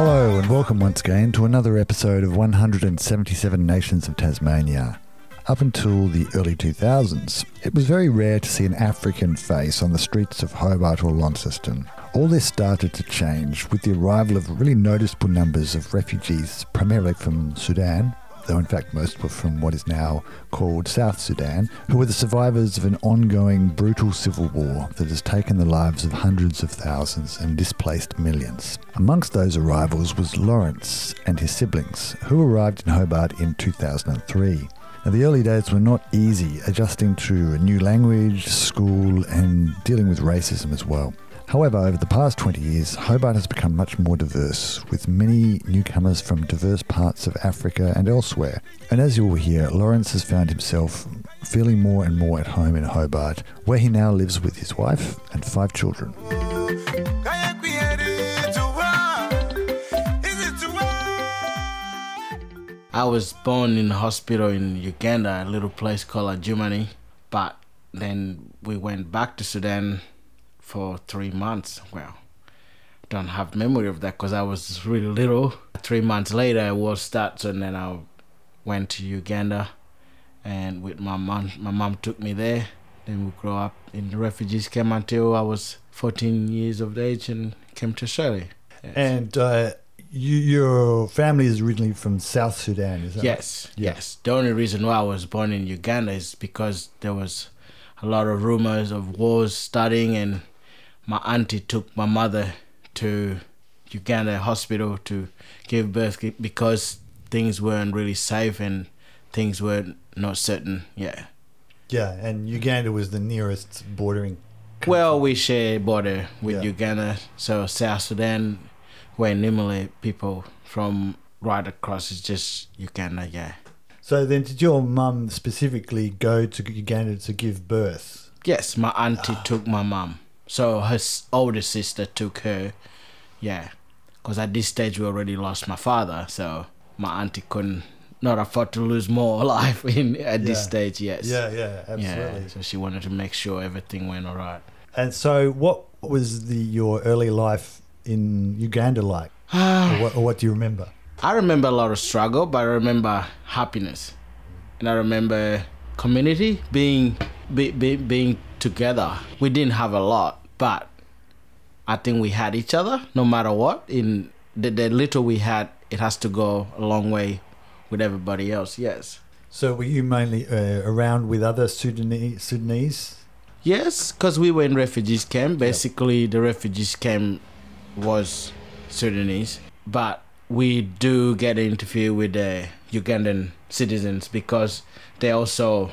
Hello, and welcome once again to another episode of 177 Nations of Tasmania. Up until the early 2000s, it was very rare to see an African face on the streets of Hobart or Launceston. All this started to change with the arrival of really noticeable numbers of refugees, primarily from Sudan, though in fact most were from what is now called South Sudan, who were the survivors of an ongoing brutal civil war that has taken the lives of hundreds of thousands and displaced millions. Amongst those arrivals was Lawrence and his siblings, who arrived in Hobart in 2003. Now, the early days were not easy, adjusting to a new language, school, and dealing with racism as well. However, over the past 20 years, Hobart has become much more diverse, with many newcomers from diverse parts of Africa and elsewhere. And as you will hear, Lawrence has found himself feeling more and more at home in Hobart, where he now lives with his wife and five children. I was born in a hospital in Uganda, a little place called Adjumani, but then we went back to Sudan for three months. Well, don't have memory of that because I was really little. Three months later, war starts, and then I went to Uganda, and with my mom, my mom took me there. Then we grew up in the refugees camp until I was 14 years of age and came to Australia. Yes. And uh, you, your family is originally from South Sudan, is that yes, right? Yes. The only reason why I was born in Uganda is because there was a lot of rumors of wars starting, and my auntie took my mother to Uganda hospital to give birth because things weren't really safe and things were not certain. Yeah. Yeah, and Uganda was the nearest bordering. country. Well, we share border with Yeah. Uganda, so South Sudan, where normally people from right across is just Uganda. Yeah. So then, did your mum specifically go to Uganda to give birth? Yes, my auntie ah. took my mom. So her s- older sister took her. Yeah. Because at this stage we already lost my father. So my auntie couldn't not afford to lose more life in at this stage. Yes. Yeah, yeah, absolutely. Yeah. So she wanted to make sure everything went all right. And so, what was the your early life in Uganda like, or, what, or what do you remember? I remember a lot of struggle, but I remember happiness, and I remember community being be, be, being together. We didn't have a lot, but I think we had each other no matter what. In the, the little we had, it has to go a long way with everybody else. Yes, So, were you mainly uh, around with other Sudanese? Sudanese? yes, because we were in refugees camp. Basically, the refugees camp was Sudanese, but we do get interview with the Ugandan citizens because they're also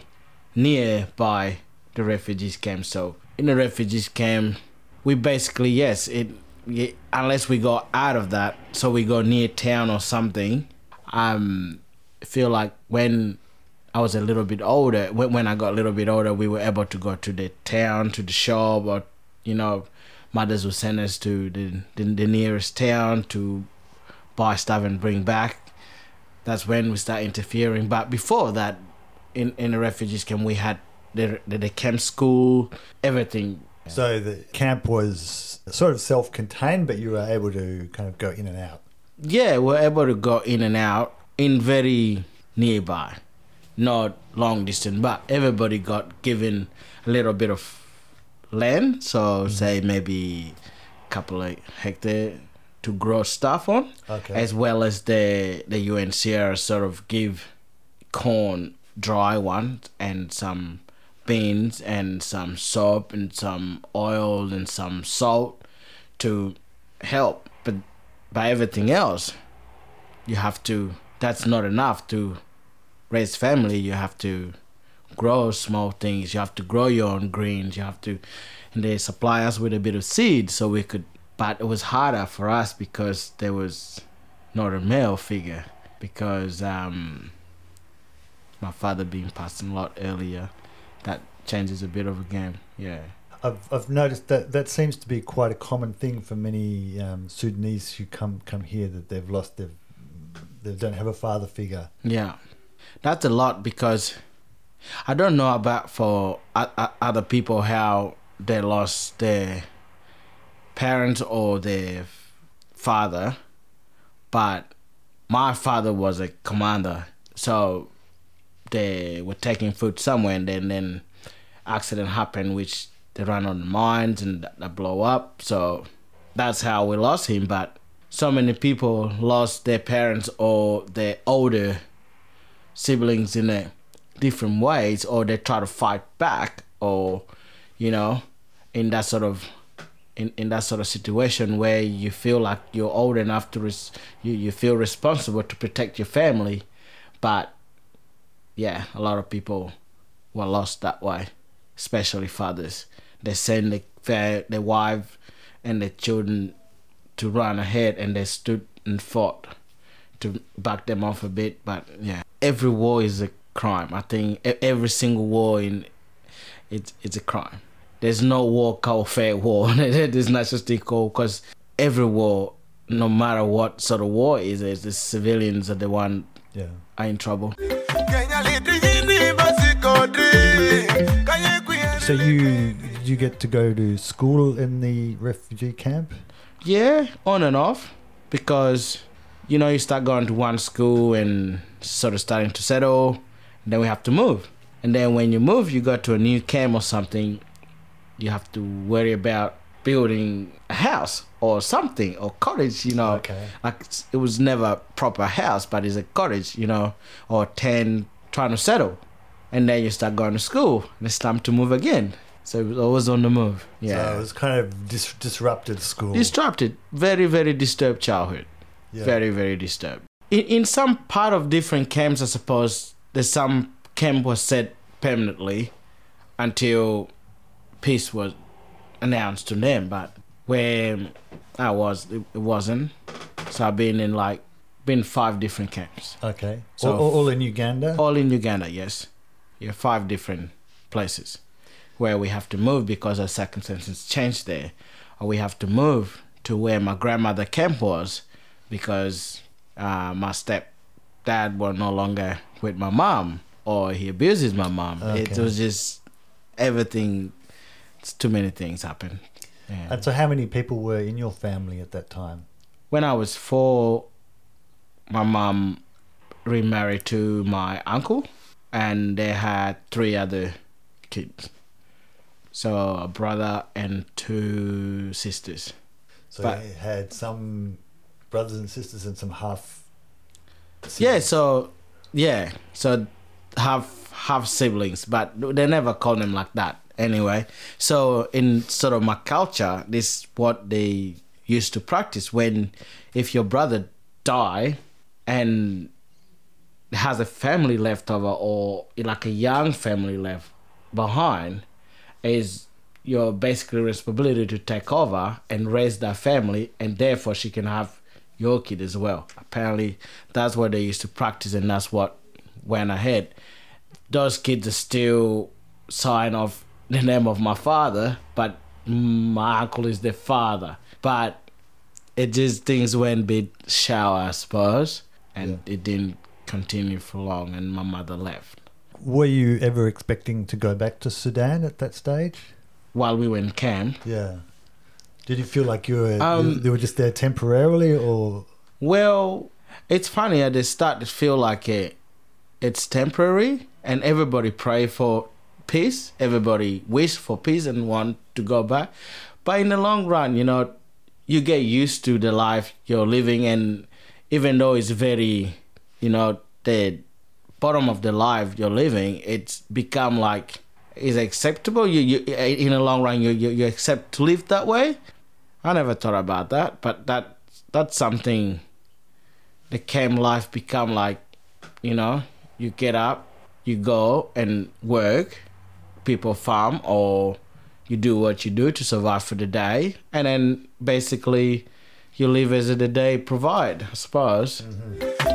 nearby the refugees camp. So in the refugees camp, we basically yes, it, it unless we go out of that, so we go near town or something. Um, feel like when I was a little bit older, when, when I got a little bit older, we were able to go to the town, to the shop, or you know, mothers would send us to the, the, the nearest town to buy stuff and bring back. That's when we start interfering. But before that, in in the refugees camp, we had the the, the camp school, everything. So the camp was sort of self-contained, but you were able to kind of go in and out. Yeah, we're able to go in and out in very nearby, not long distance. But everybody got given a little bit of land, so mm-hmm. say maybe a couple of hectare to grow stuff on. Okay. as well as the the UNCR sort of give corn dry ones and some beans and some soap and some oil and some salt to help but by everything else you have to that's not enough to raise family. You have to grow small things. You have to grow your own greens. You have to and they supply us with a bit of seed so we could but it was harder for us because there was not a male figure because um my father being passed a lot earlier that changes a bit of a game yeah. I've, I've noticed that that seems to be quite a common thing for many um, Sudanese who come come here that they've lost their they don't have a father figure. Yeah, that's a lot because I don't know about for other people how they lost their parents or their father, but my father was a commander, so they were taking food somewhere, and then then accident happened, which they ran on the mines and that blow up. So that's how we lost him. But so many people lost their parents or their older siblings in a different ways, or they try to fight back, or you know, in that sort of in, in that sort of situation where you feel like you're old enough to res- you, you feel responsible to protect your family but yeah a lot of people were lost that way especially fathers. They send their, fa- their wife and their children to run ahead and they stood and fought to back them off a bit but yeah. Every war is a crime. I think every single war in it's it's a crime. There's no war called fair war. There's not just equal because every war, no matter what sort of war is, is the civilians are the one Yeah. are in trouble. So you you get to go to school in the refugee camp? Yeah, on and off because you know you start going to one school and sort of starting to settle, then we have to move, and then when you move, you go to a new camp or something. You have to worry about building a house or something or cottage. You know, Okay. like it was never a proper house, but it's a cottage. You know, or tent trying to settle, and then you start going to school, and it's time to move again. So it was always on the move. Yeah. So it was kind of dis- disrupted school. disrupted very very disturbed childhood Yeah. very very disturbed in, in some part of different camps i suppose there's some camp was set permanently until peace was announced to them but where i was it, it wasn't. So i've been in like been five different camps. Okay. So- all, all, in Uganda? all in uganda yes. Yeah five different places where we have to move because our circumstances changed there. Or we have to move to where my grandmother camp was because uh, my stepdad was no longer with my mom or he abuses my mom. It was just everything it's too many things happened yeah. And so how many people were in your family at that time? when I was four, my mom remarried to my uncle, and they had three other kids. So a brother and two sisters. So But- you had some brothers and sisters and some half Yeah, so yeah, so half half siblings, but they never called them like that anyway. So in sort of my culture, this is what they used to practice when if your brother die and has a family left over or like a young family left behind is your basically responsibility to take over and raise that family and therefore she can have your kid as well apparently that's what they used to practice and that's what went ahead those kids are still sign of the name of my father but my uncle is the father. But it just things went a bit shallow i suppose and it didn't continue for long and my mother left. Were you ever expecting to go back to Sudan at that stage? while we were in camp. Yeah. Did you feel like you were Um, you were just there temporarily or? Well, it's funny at the start it feel like it, it's temporary and everybody pray for peace. Everybody wish for peace and want to go back. But in the long run, you know, you get used to the life you're living and even though it's very, you know, the bottom of the life you're living, it's become like is acceptable. You, you in the long run you, you you accept to live that way. I never thought about that, but that that's something the camp life become like, you know, you get up, you go and work, people farm or you do what you do to survive for the day, and then basically you live as the day provide, I suppose. Mm-hmm.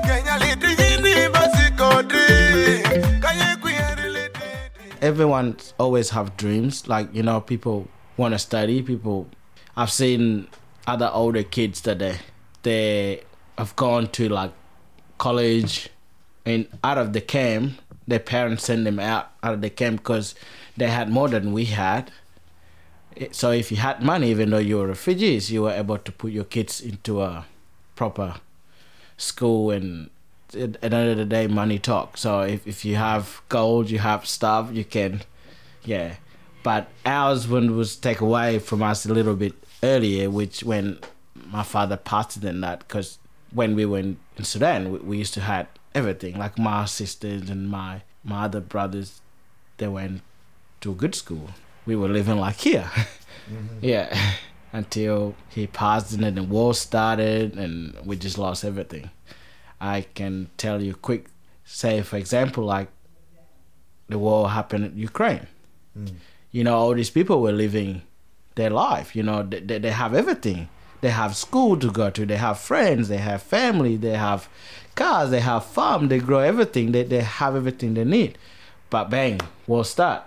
Everyone always have dreams, like you know, people want to study. People, I've seen other older kids that they they have gone to like college, and out of the camp, their parents send them out out of the camp because they had more than we had. So if you had money, even though you were refugees, you were able to put your kids into a proper school and at the end of the day money talk so if, if you have gold you have stuff you can yeah but ours one was taken away from us a little bit earlier which when my father passed than that because when we were in, in sudan we, we used to had everything like my sisters and my my other brothers they went to a good school. We were living like here. Yeah. Until he passed and then the war started and we just lost everything. I can tell you quick say for example like the war happened in ukraine. Mm. you know all these people were living their life you know they, they, they have everything. They have school to go to they have friends they have family they have cars they have farm they grow everything they, they have everything they need. But bang war start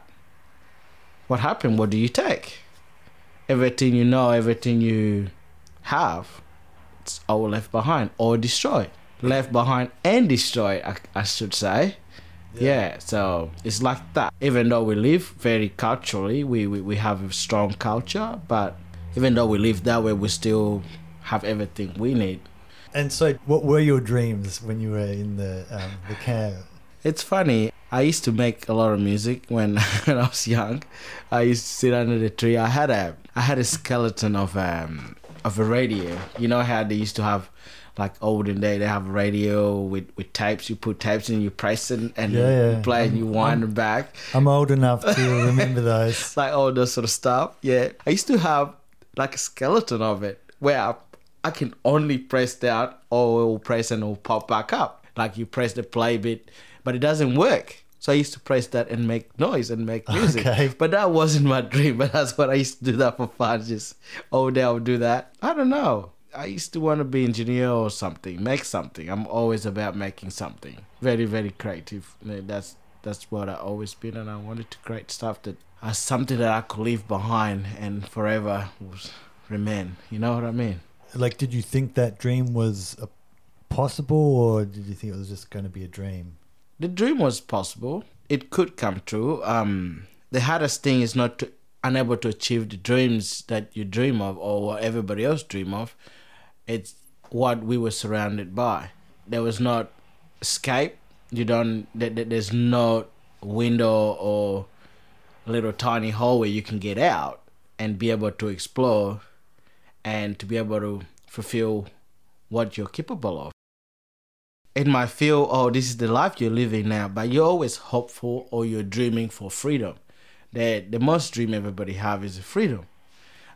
what happened what do you take everything you know everything you have it's all left behind or destroyed left behind and destroyed i, I should say yeah. so it's like that even though we live very culturally we, we, we have a strong culture but even though we live that way we still have everything we need And so, what were your dreams when you were in the um, the camp? It's funny. I used to make a lot of music when, when I was young. I used to sit under the tree. I had a I had a skeleton of um of a radio. You know how they used to have like olden day they have a radio with with tapes. You put tapes in, you press it and Yeah, yeah. you play and you wind it back. I'm old enough to remember those. like all those sort of stuff. Yeah, I used to have like a skeleton of it where I, I can only press down or it will press and it will pop back up. Like you press the play bit, but it doesn't work. So I used to press that and make noise and make music. Okay. But that wasn't my dream. But that's what I used to do that for fun. Just all day I would do that. I don't know. I used to want to be engineer or something, make something. I'm always about making something. Very, very creative. That's that's what I always been, and I wanted to create stuff that uh, something that I could leave behind and forever remain. You know what I mean? Like, did you think that dream was uh, possible, or did you think it was just going to be a dream? The dream was possible. It could come true. Um, the hardest thing is not to, unable to achieve the dreams that you dream of or what everybody else dream of. It's what we were surrounded by. There was not escape. You don't. There, there- there's no window or little tiny hallway you can get out and be able to explore and to be able to fulfill what you're capable of it might feel, oh, this is the life you're living now, but you're always hopeful or you're dreaming for freedom. The the most dream everybody have is freedom.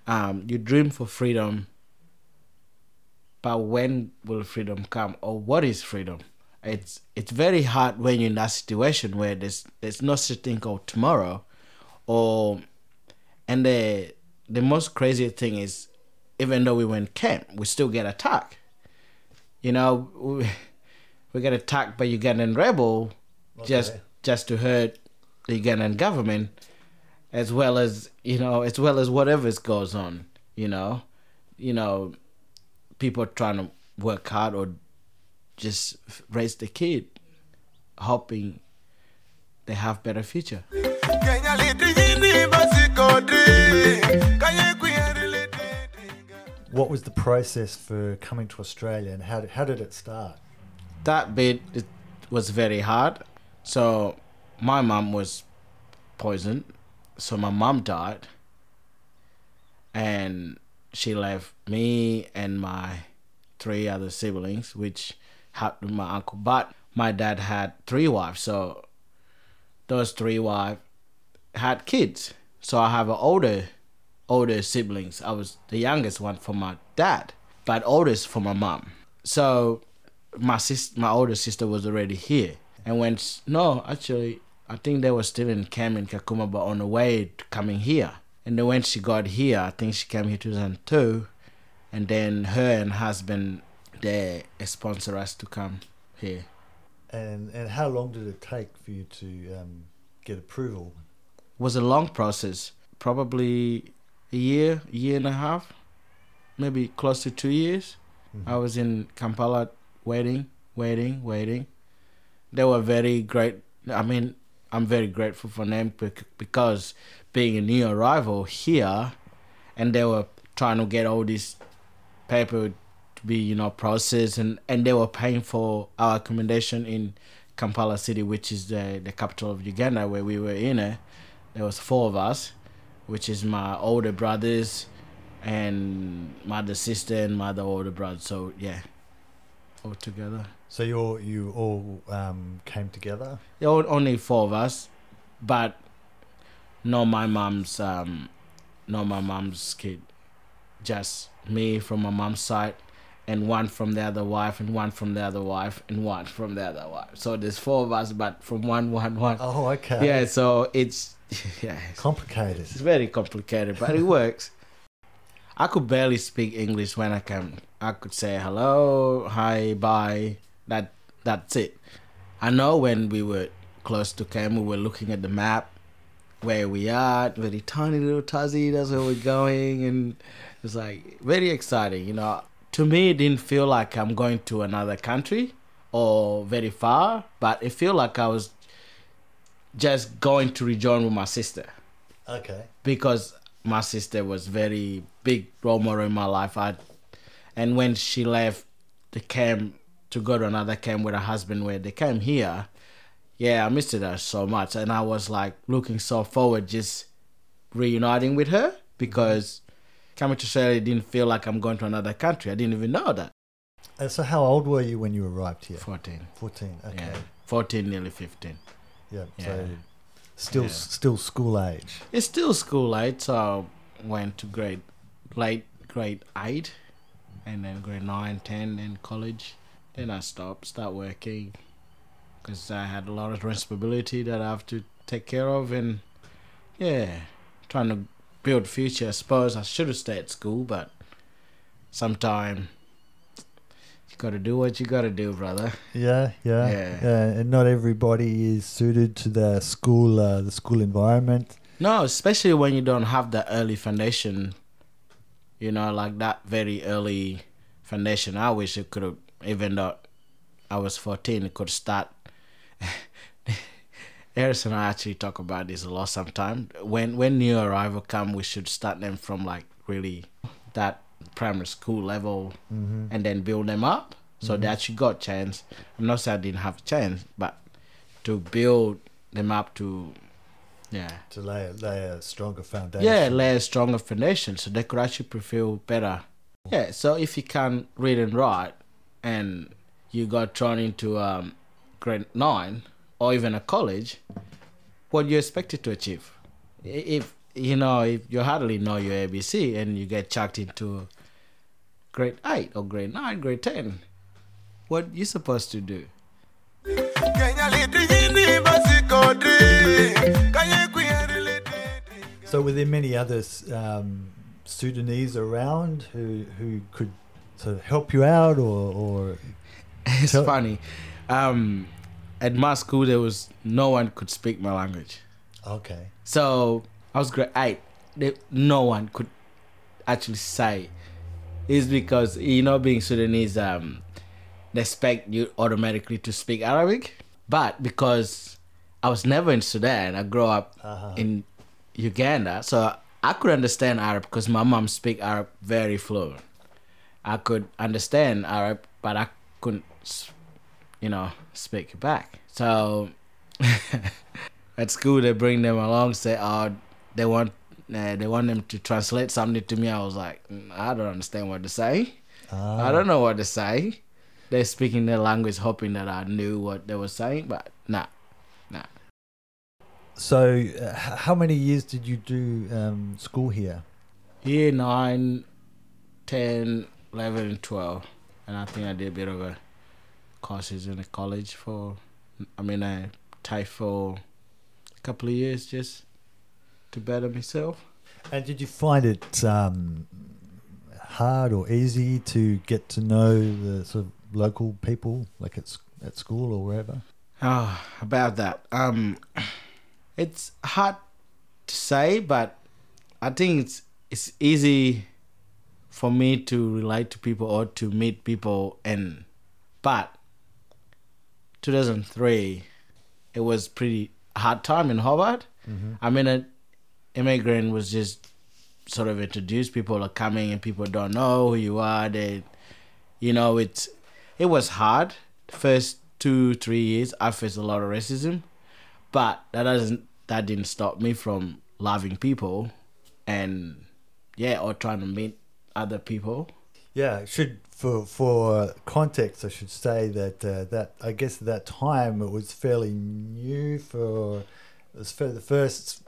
Um, you dream for freedom, but when will freedom come, or what is freedom? It's it's very hard when you're in that situation where there's there's no such thing called tomorrow, or and the the most crazy thing is, even though we went camp, we still get attacked. You know, we, we get attacked by Ugandan rebel just Okay. just to hurt the Ugandan government, as well as you know, as well as whatever goes on. You know, you know, people trying to work hard or just raise the kid, hoping they have better future. Kenya litini basi kodri. Kanye kuyeri litini. What was the process for coming to Australia, and how did, how did it start? That bit it was very hard. So my mom was poisoned. So my mom died. And she left me and my three other siblings, which had my uncle. But my dad had three wives, so those three wives had kids. So I have an older older siblings. I was the youngest one for my dad, but oldest for my mom. So my sis, my older sister was already here, and when no, actually, I think they were still in camp in Kakuma, but on the way to coming here. And then when she got here, I think she came here 2002, and then her and husband they sponsor us to come here. And and how long did it take for you to um, get approval? was a long process, probably a year, year and a half, maybe close to two years. I was in Kampala waiting, waiting, waiting. They were very great I mean, I'm very grateful for them because being a new arrival here, and they were trying to get all this paper to be, you know, processed, and, and they were paying for our accommodation in Kampala City, which is the, the capital of Uganda, where we were in it. There was four of us, which is my older brothers and my other sister and my other older brother. So yeah, all together. So you all you all um, came together. Were only four of us, but no my mom's um no my mom's kid. Just me from my mom's side and one from the other wife and one from the other wife and one from the other wife. So there's four of us but from one one one. Oh, okay. Yeah, so it's yeah, it's, Complicated. it's very complicated, but it works. I could barely speak English when I came. I could say hello, hi, bye. That that's it. I know when we were close to Cam, we were looking at the map where we are, very tiny little Tassie, that's where we're going, and it's like very exciting. You know, to me, it didn't feel like I'm going to another country or very far, but it felt like I was just going to rejoin with my sister Okay. because my sister was very big role model in my life. I, and when she left the camp to go to another camp with her husband, where they came here, yeah, I missed her so much, and I was like looking so forward just reuniting with her because coming to Australia didn't feel like I'm going to another country. I didn't even know that. And so, how old were you when you arrived here? Fourteen, Fourteen. Okay. yeah, fourteen, nearly fifteen. Yeah. Yeah. So, still, Yeah. still school age. It's still school age, so I went to grade late grade eight, and then grade nine, ten, and college. Then I stopped, start working, because I had a lot of responsibility that I have to take care of, and yeah, trying to build future. I suppose I should have stayed at school, but sometime you got to do what you got to do, brother. Yeah, yeah, Yeah. And not everybody is suited to the school, uh, the school environment. No, especially when you don't have the early foundation, you know, like that very early foundation. I wish it could have, even though I was 14, it could start. Eris and I actually talk about this a lot sometimes. When when new arrival come, we should start them from like really that primary school level Mm-hmm. and then build them up so Mhm. they actually got chance. I'm not saying I didn't have a chance, but to build them up to, yeah, To lay, lay a stronger foundation. yeah, lay a stronger foundation so they could actually feel better. Yeah, so if you can read and write and you got thrown into um, grade nine or even a college, what do you expected to achieve? If you know, if you hardly know your ABC and you get chucked into grade eight or grade nine, grade ten, what you supposed to do? Kenya liti yini basikodri. Kanye kuyeri liti. So, were there many others um, Sudanese around who who could sort of help you out, or, or It's Tell- funny. Um, at my school, there was no one could speak my language. okay, So I was grade eight. There, no one could actually say. It's because you know, being Sudanese, um, they expect you automatically to speak Arabic. But because I was never in Sudan, I grew up uh-huh. in Uganda, so I could understand Arab because my mom speak Arab very fluent. I could understand Arab, but I couldn't, you know, speak it back. So at school, they bring them along, say, "Oh, they want." Uh, they want them to translate something to me. I was like, "Mm, I don't understand what to say. Ah. I don't know what to say. They're speaking their language, hoping that I knew what they were saying, but nah. Nah. So, uh, how many years did you do um, school here? Year 9, 10, 11, and 12. And I think I did a bit of a courses in the college for, I mean, I typed for a couple of years just to better myself. And did you find it um, hard or easy to get to know the sort of local people, like at at school or wherever? Oh, about that. Um, it's hard to say, but I think it's it's easy for me to relate to people or to meet people. And but 2003, it was pretty hard time in Hobart. I mean, an immigrant was just sort of introduced. People are coming and people don't know who you are. They, you know, it's it was hard. First two three years, I faced a lot of racism, but that doesn't that didn't stop me from loving people, and yeah, or trying to meet other people. Yeah, should for for context, I should say that uh, that I guess at that time it was fairly new for it was for the first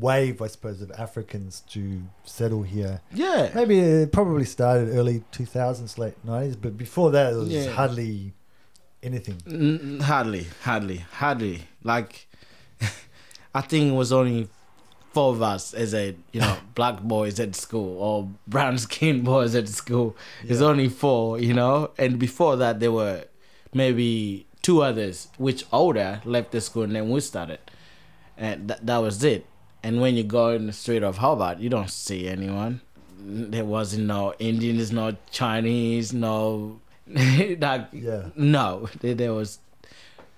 wave, I suppose, of Africans to settle here. Yeah, Maybe it probably started early two thousands, late nineties, but before that it was Yeah. hardly anything. N- hardly, hardly, hardly. Like, I think it was only four of us as a you know black boys at school or brown skinned boys at school. There's Yeah. only four, you know, and before that there were maybe two others, which older left the school and then we started, and that that was it. And when you go in the street of Hobart, you don't see anyone. There wasn't no Indians, no Chinese, no like Yeah. no, there, was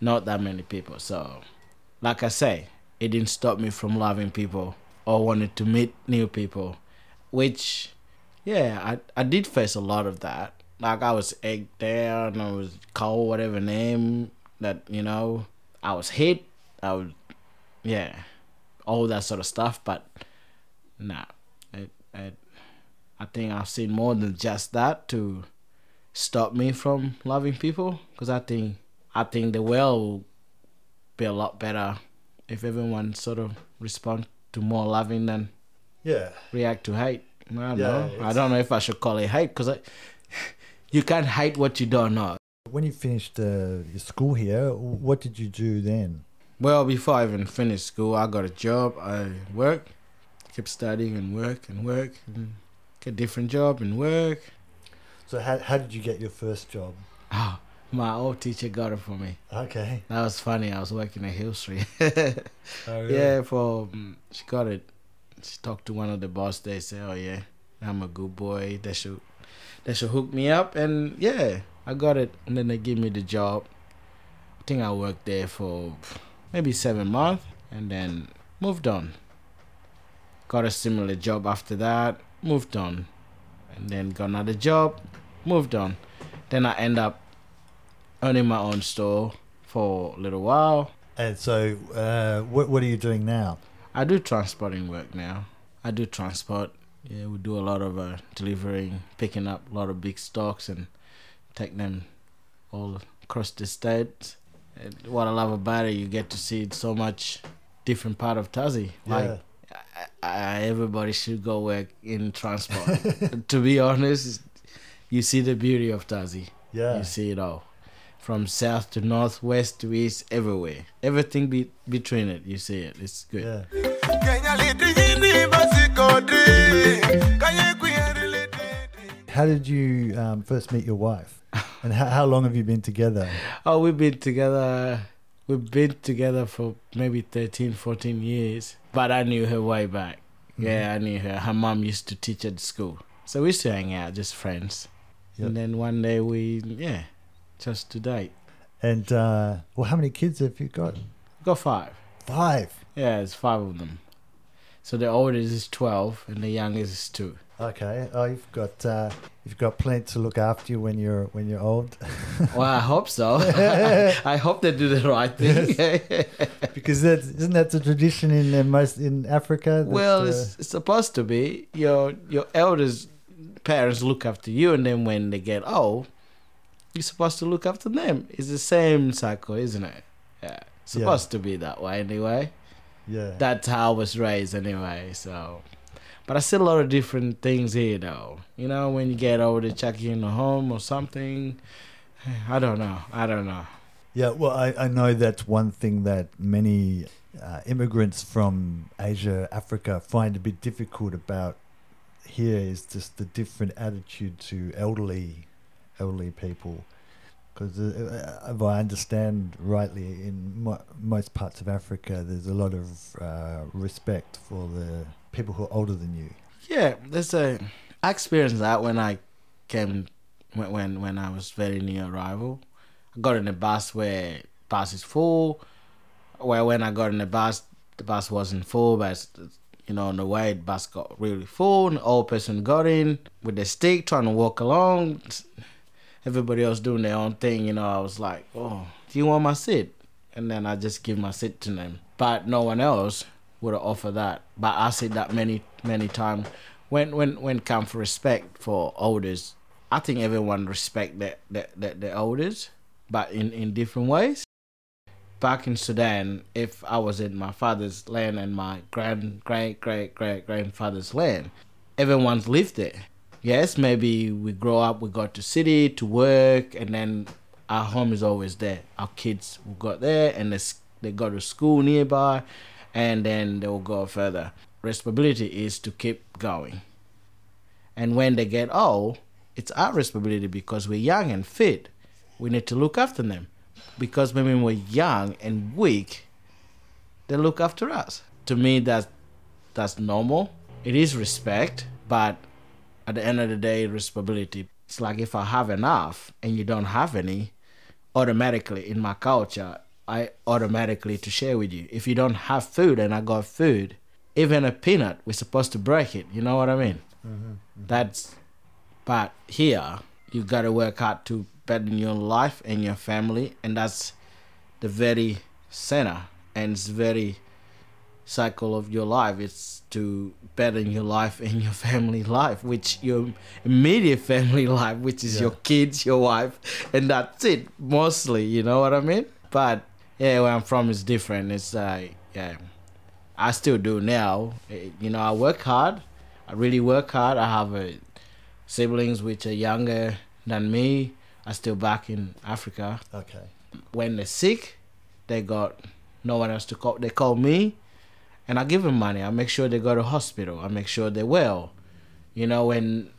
not that many people. So, like I say, it didn't stop me from loving people or wanting to meet new people, which, yeah, I, I did face a lot of that. Like I was egged there and I was called whatever name that, you know, I was hit. I was, yeah, all that sort of stuff. But, nah, it, it, I think I've seen more than just that to stop me from loving people because I think I think the world will be a lot better if everyone sort of respond to more loving than Yeah. react to hate. I don't Yeah, know. I don't know if I should call it hate because you can't hate what you don't know. When you finished uh, your school here, what did you do then? Well, before I even finished school, I got a job. I worked, kept studying and work and work and get different job and work. So how how did you get your first job? Oh, my old teacher got it for me. Okay. That was funny. I was working at Hill Street. Oh, Yeah, for um, she got it. She talked to one of the boss. They say, "Oh yeah, I'm a good boy. They should, they should hook me up." And yeah, I got it. And then they give me the job. I think I worked there for maybe seven months, and then moved on. Got a similar job after that. Moved on, and then got another job. Moved on. Then I end up owning my own store for a little while. And so, uh, what what are you doing now? I do transporting work now. I do transport. Yeah, we do a lot of uh, delivering, picking up a lot of big stocks and take them all across the state. And what I love about it, you get to see so much different part of Tassie. Like I, I, everybody should go work in transport. to be honest, you see the beauty of Tassie. yeah, You see it all. From south to north, west to east, everywhere. Everything be- between it, you see it. It's good. yeah. Kenya litini basikodi. Kanye kuyeri litini. How did you um, first meet your wife? And how, how long have you been together? Oh, we've been together. We've been together for maybe 13, 14 years. But I knew her way back. Yeah, I knew her. Her mom used to teach at school. So we used to hang out, just friends. Yep. And then one day we, yeah, just to date. And uh, well, how many kids have you got? Got five. Five. Yeah, it's five of them. So the oldest is 12 and the youngest is two. Okay. Oh, you've got uh, you've got plenty to look after you when you're when you're old. Well, I hope so. I hope they do the right thing. because that's isn't that the tradition in uh, most in Africa? that, well, uh, it's, it's supposed to be. Your your elders, parents look after you, and then when they get old, you're supposed to look after them. It's the same cycle, isn't it? Yeah, supposed to be that way anyway. yeah. That's how I was raised anyway. So, but I see a lot of different things here, though. You know, when you get older, check you in the home or something. I don't know. I don't know. Yeah, well, I, I know that's one thing that many uh, immigrants from Asia, Africa find a bit difficult about here is just the different attitude to elderly, elderly people. Because uh, if I understand rightly, in mo- most parts of Africa, there's a lot of uh, respect for the people who are older than you. Yeah, there's a. I experienced that when I came when when I was very near arrival. I got in a bus where bus is full, Well, when I got in the bus, the bus wasn't full, but you know, on the way, the bus got really full. And the old person got in with the stick, trying to walk along. Everybody else doing their own thing. You know, I was like, "Oh, do you want my seat?" And then I just give my seat to them. But no one else would offered that. But I said that many, many times. When when when come for respect for elders, I think everyone respect that that the, the elders, but in in different ways back in Sudan, if I was in my father's land and my grand great great great grandfather's land, everyone's lived there. Yes, maybe we grow up, we go to city to work, and then our home is always there. Our kids will go there, and they they go to school nearby, and then they will go further. Responsibility is to keep going. And when they get old, it's our responsibility because we're young and fit. We need to look after them because when we're young and weak, they look after us. To me, that's that's normal. It is respect, but at the end of the day, responsibility. It's like if I have enough and you don't have any, automatically in my culture, I automatically to share with you. If you don't have food and I got food, even a peanut, we're supposed to break it. You know what I mean? Mm-hmm. That's but here, you got to work hard to better your life and your family, and that's the very center and it's very cycle of your life. It's to better your life and your family life, which your immediate family life, which is your kids, your wife, and that's it mostly. You know what I mean? But yeah, where I'm from is different. It's like yeah, I still do now. Eh, You know, I work hard. I really work hard. I have a siblings which are younger than me are still back in Africa. Okay. When they're sick, they got no one else to call. They call me, and I give them money. I make sure they go to hospital. I make sure they're well. You know, when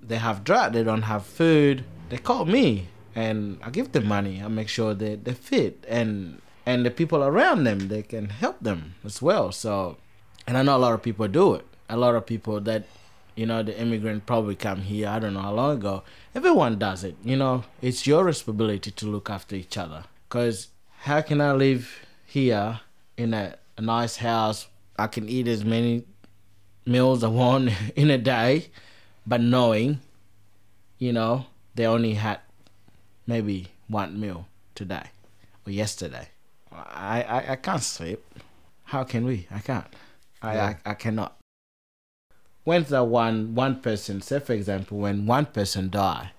they have drought, they don't have food. They call me, and I give them money. I make sure they they're fit, and and the people around them they can help them as well. So, and I know a lot of people do it. A lot of people that you know the immigrant probably come here i don't know how long ago everyone does it you know it's your responsibility to look after each other because how can i live here in a, a nice house i can eat as many meals i want in a day but knowing you know they only had maybe one meal today or yesterday. I i, I can't sleep. How can we? I can't. I, Yeah. I i cannot. When's that one one person say for example when one person die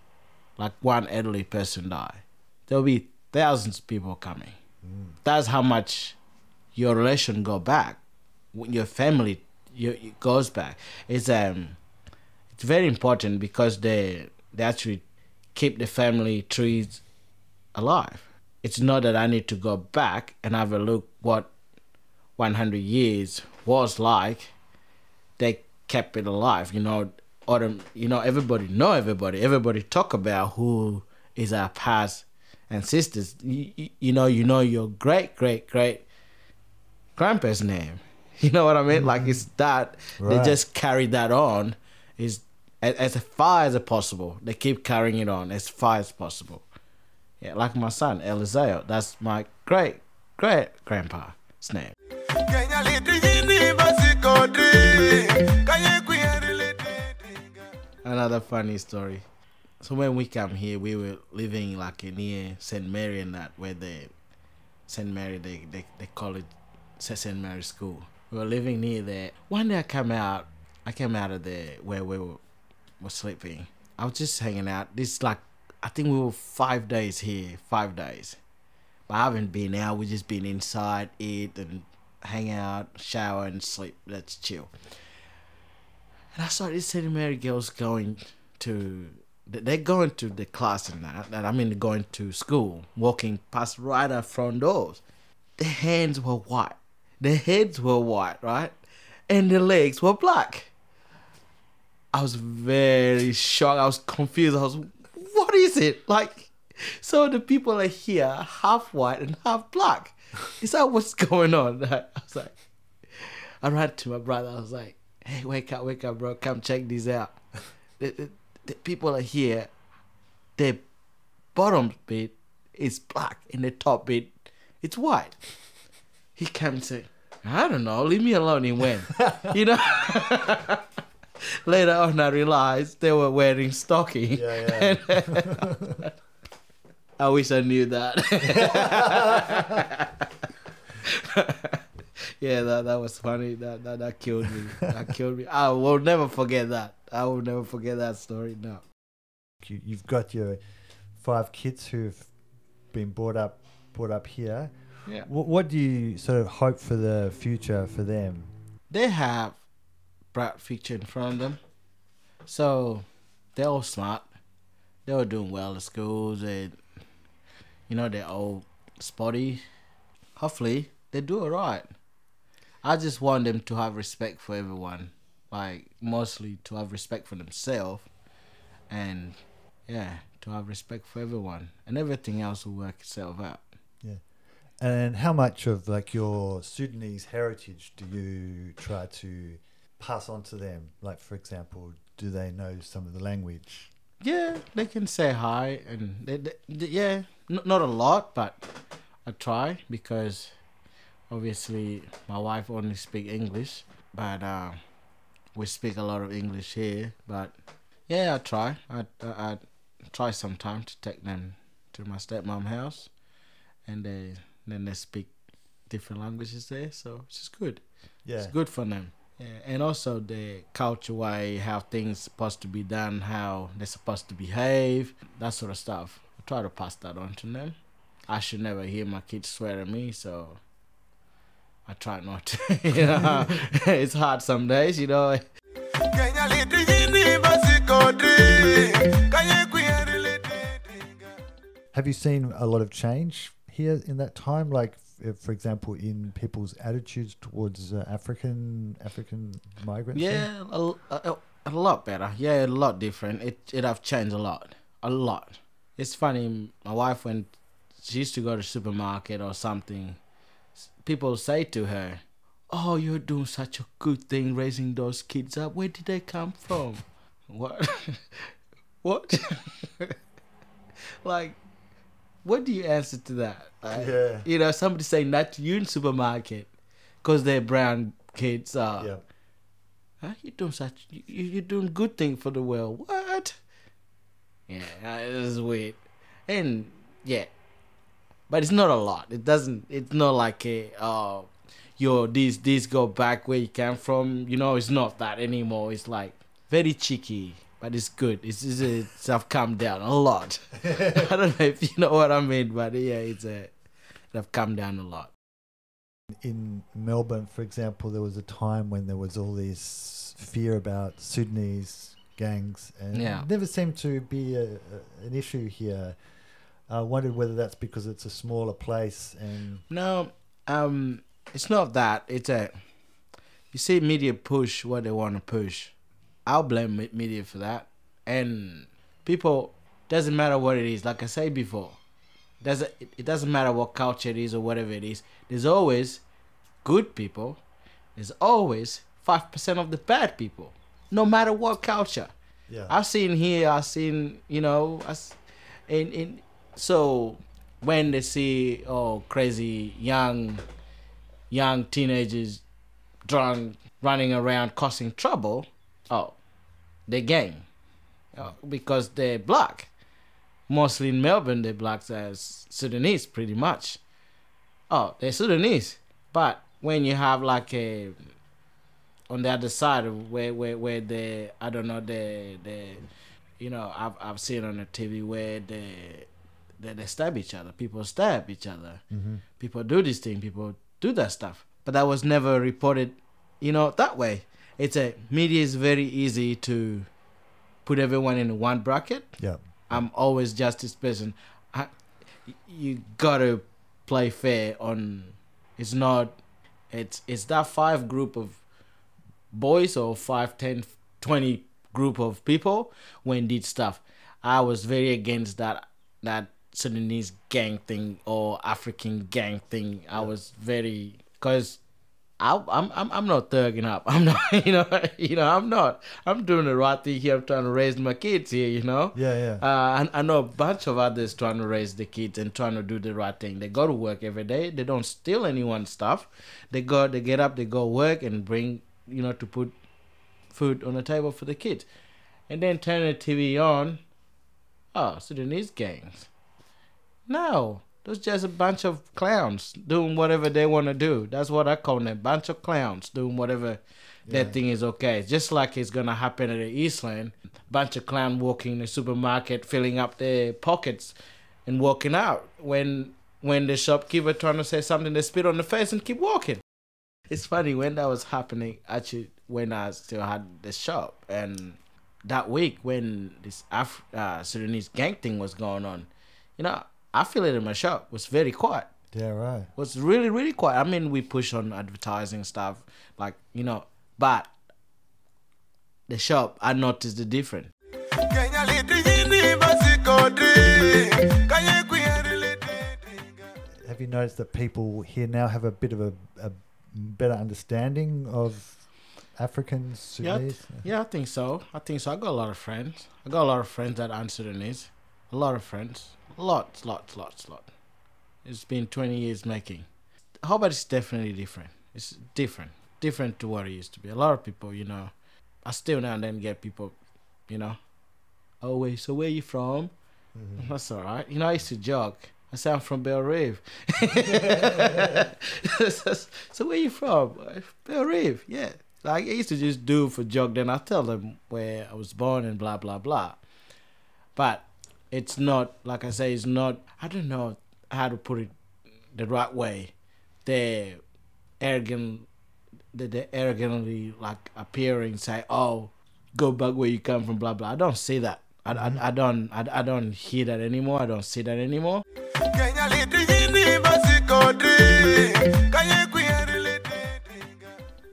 like one elderly person die there'll be thousands of people coming. Mm. That's how much your relation go back. When your family your, it goes back it's um it's very important because they they actually keep the family trees alive it's not that i need to go back and have a look what 100 years was like they kept it alive. You know, the, you know everybody know everybody. Everybody talk about who is our past ancestors. You, you, you know, you know your great great great grandpa's name. You know what I mean? Like it's mm. that they just carry that on. Is as, as far as possible. They keep carrying it on as far as possible. Yeah, like my son Eliseo. That's my great great grandpa's name. Kenya litini basikodi. Kanye kuyeri litini. another funny story. So when we come here, we were living like near St. Mary and that, where the St. Mary they, they they call it St. Mary School. We were living near there. One day I come out, I came out of there where we were, were sleeping. I was just hanging out. This like I think we were five days here, five days. But I haven't been out. We just been inside, eat and hang out, shower and sleep. That's chill. And I saw these St. Mary girls going to, they're going to the class and that, and I mean going to school, walking past right our front doors. Their hands were white, their heads were white, right? And the legs were black. I was very shocked. I was confused. I was, what is it? Like, so the people are here, half white and half black. Is that what's going on? I was like, I ran to my brother. I was like, "Hey, wake up, wake up, bro! Come check this out. The, the, the people are here. Their bottom bit is black, and the top bit it's white. He came to, said, I don't know, leave me alone. He went. you know? Later on, I realized they were wearing stocking. Yeah, yeah. I wish I knew that. yeah, that that was funny. That that, that killed me. That killed me. I will never forget that. I will never forget that story. No. you, you've got your five kids who've been brought up brought up here. Yeah. What, what do you sort of hope for the future for them? They have bright future in front of them. So they're all smart. They're all doing well at schools and you know they're all spotty. Hopefully they do alright. I just want them to have respect for everyone. Like mostly to have respect for themselves and yeah, to have respect for everyone. And everything else will work itself out. And how much of like your Sudanese heritage do you try to pass on to them? Like, for example, do they know some of the language? Yeah, they can say hi, and they, they, they- yeah, n- not a lot, but I try because obviously my wife only speak English, but uh, we speak a lot of English here. But yeah, I try. I I, I try sometime to take them to my stepmom house, and they then they speak different languages there, so it's just good. Yeah. It's good for them. Yeah, and also the culture way, how things supposed to be done, how they're supposed to behave, that sort of stuff. I try to pass that on to them. I should never hear my kids swear at me, so I try not to. you know, it's hard some days, you know. Kenya liti yini basikodi. Kanye kuyeri liti dinga. Have you seen a lot of change here in that time? Like, f- for example, in people's attitudes towards uh, African African migrants? Yeah, a, a, a lot better. Yeah, a lot different. It it have changed a lot, a lot. It's funny. My wife went. She used to go to supermarket or something. People say to her, "Oh, you're doing such a good thing raising those kids up. Where did they come from? What? what? like, what do you answer to that? Like, Yeah. You know, somebody saying that to you in supermarket because they're brown kids. are. Yeah. Huh? You doing such? You you- you're doing good thing for the world. What? Yeah, uh, it is weird, and yeah, but it's not a lot. It doesn't. It's not like a uh, yo, these these go back where you came from. You know, it's not that anymore. It's like very cheeky, but it's good. It's it's, it's have calmed down a lot. I don't know if you know what I mean, but yeah, it's a it have calmed down a lot. in Melbourne, for example, there was a time when there was all this fear about Sudanese gangs, and Yeah. it never seemed to be a, a, an issue here. I wondered whether that's because it's a smaller place and No, um, it's not that. It's a, you see, media push what they want to push. I'll blame media for that. And people, doesn't matter what it is. Like I said before, doesn't it, doesn't matter what culture it is or whatever it is. There's always good people. There's always five percent of the bad people, no matter what culture. yeah, I've seen here, I've seen, you know, us, in in so when they see oh crazy young, young teenagers, drunk, running around causing trouble, oh, Uh, they gang, oh, because they're black. Mostly in Melbourne, they're blacks as Sudanese, pretty much. Oh, they're Sudanese, but when you have like a on the other side of where where where they I don't know they they you know I've I've seen on the TV where they they, they stab each other. People stab each other. Mm-hmm. People do this thing. People do that stuff. But that was never reported, you know, that way. It's a media is very easy to put everyone in one bracket. yeah, I'm always justice person. I, you gotta play fair on. It's not. It's it's that five group of boys or five, ten, twenty group of people when did stuff. I was very against that that Sudanese gang thing or African gang thing. I was very because I, I'm I'm I'm not thugging up. I'm not, you know, you know, I'm not. I'm doing the right thing here. I'm trying to raise my kids here, you know. Yeah, yeah. Uh, and I know a bunch of others trying to raise the kids and trying to do the right thing. They go to work every day. They don't steal anyone's stuff. They go, they get up, they go work and bring, you know, to put food on the table for the kids, and then turn the TV on. Oh, Sudanese gangs. No, those just a bunch of clowns doing whatever they want to do. That's what I call them, bunch of clowns doing whatever Yeah. think is okay. Just like it's gonna happen at the Eastland, bunch of clown walking in the supermarket, filling up their pockets, and walking out. When when the shopkeeper trying to say something, they spit on the face and keep walking. It's funny when that was happening. Actually, when I still had the shop, and that week when this Af- uh, Sudanese gang thing was going on, you know, I feel it in my shop. It was very quiet. Yeah, right. It was really really quiet. I mean, we push on advertising stuff, like you know, but the shop, I noticed the difference. Kenya litini basikodi. Kanye kuyereletinga. Have you noticed that people here now have a bit of a, a better understanding of Africans, Yeah, Sudanese? yeah, I think so. I think so. I got a lot of friends. I got a lot of friends that are Sudanese. A lot of friends. Lots, lots, lots, lots. It's been 20 years making. Hobart is definitely different. It's different. Different to what it used to be. A lot of people, you know, I still now and then get people, you know, oh, wait, so where you from? Mm-hmm. That's all right. You know, I used to joke. I say I'm from Rive. so where you from? Rive, yeah. Like I used to just do for joke. Then I tell them where I was born and blah blah blah. But it's not like I say. It's not. I don't know how to put it the right way. They're arrogant. They they arrogantly like appearing say, "Oh, go back where you come from." Blah blah. I don't see that. I, I, I don't I, I don't hear that anymore. I don't see that anymore. Kenya litini basikodi. Kanye kuyereletinga.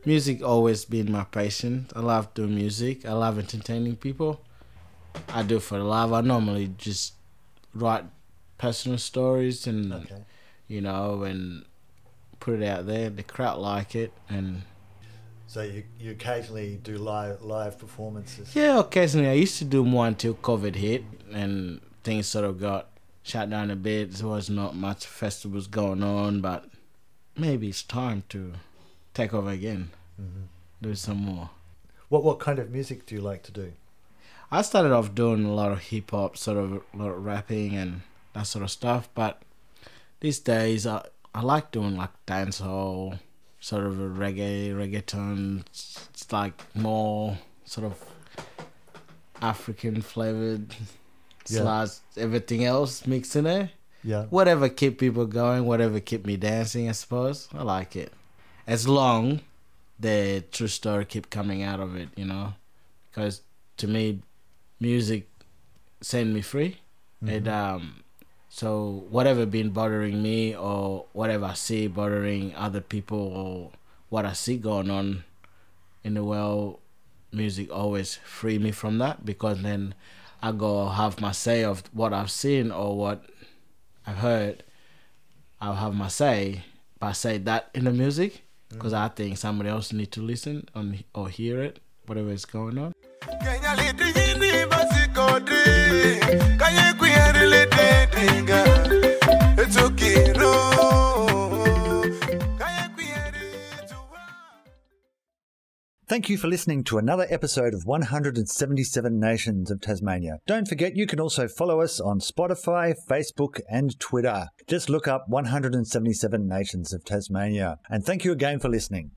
Music always been my passion. I love doing music. I love entertaining people. I do for the love. I normally just write personal stories and Okay. you know and put it out there. The crowd like it and So you, you occasionally do live live performances. yeah, occasionally I used to do more until COVID hit and things sort of got shut down a bit. There was not much festivals going on, but maybe it's time to take over again. Mhm. Do some more. What what kind of music do you like to do? I started off doing a lot of hip hop, sort of a lot of rapping and that sort of stuff. But these days, I I like doing like dancehall, sort of a reggae, reggaeton. It's like more sort of African flavored, Yeah. slash everything else mixed in there. Yeah. Whatever keep people going, whatever keep me dancing. I suppose I like it, as long the true story keep coming out of it. You know, because to me, music set me free. And um, so whatever been bothering me or whatever I see bothering other people or what I see going on in the world, music always free me from that because then I go have my say of what I've seen or what I've heard. I'll have my say, but I say that in the music because I think somebody else need to listen on, or hear it, whatever is going on. Thank you for listening to another episode of 177 Nations of Tasmania. Don't forget you can also follow us on Spotify, Facebook, and Twitter. Just look up 177 Nations of Tasmania. And thank you again for listening.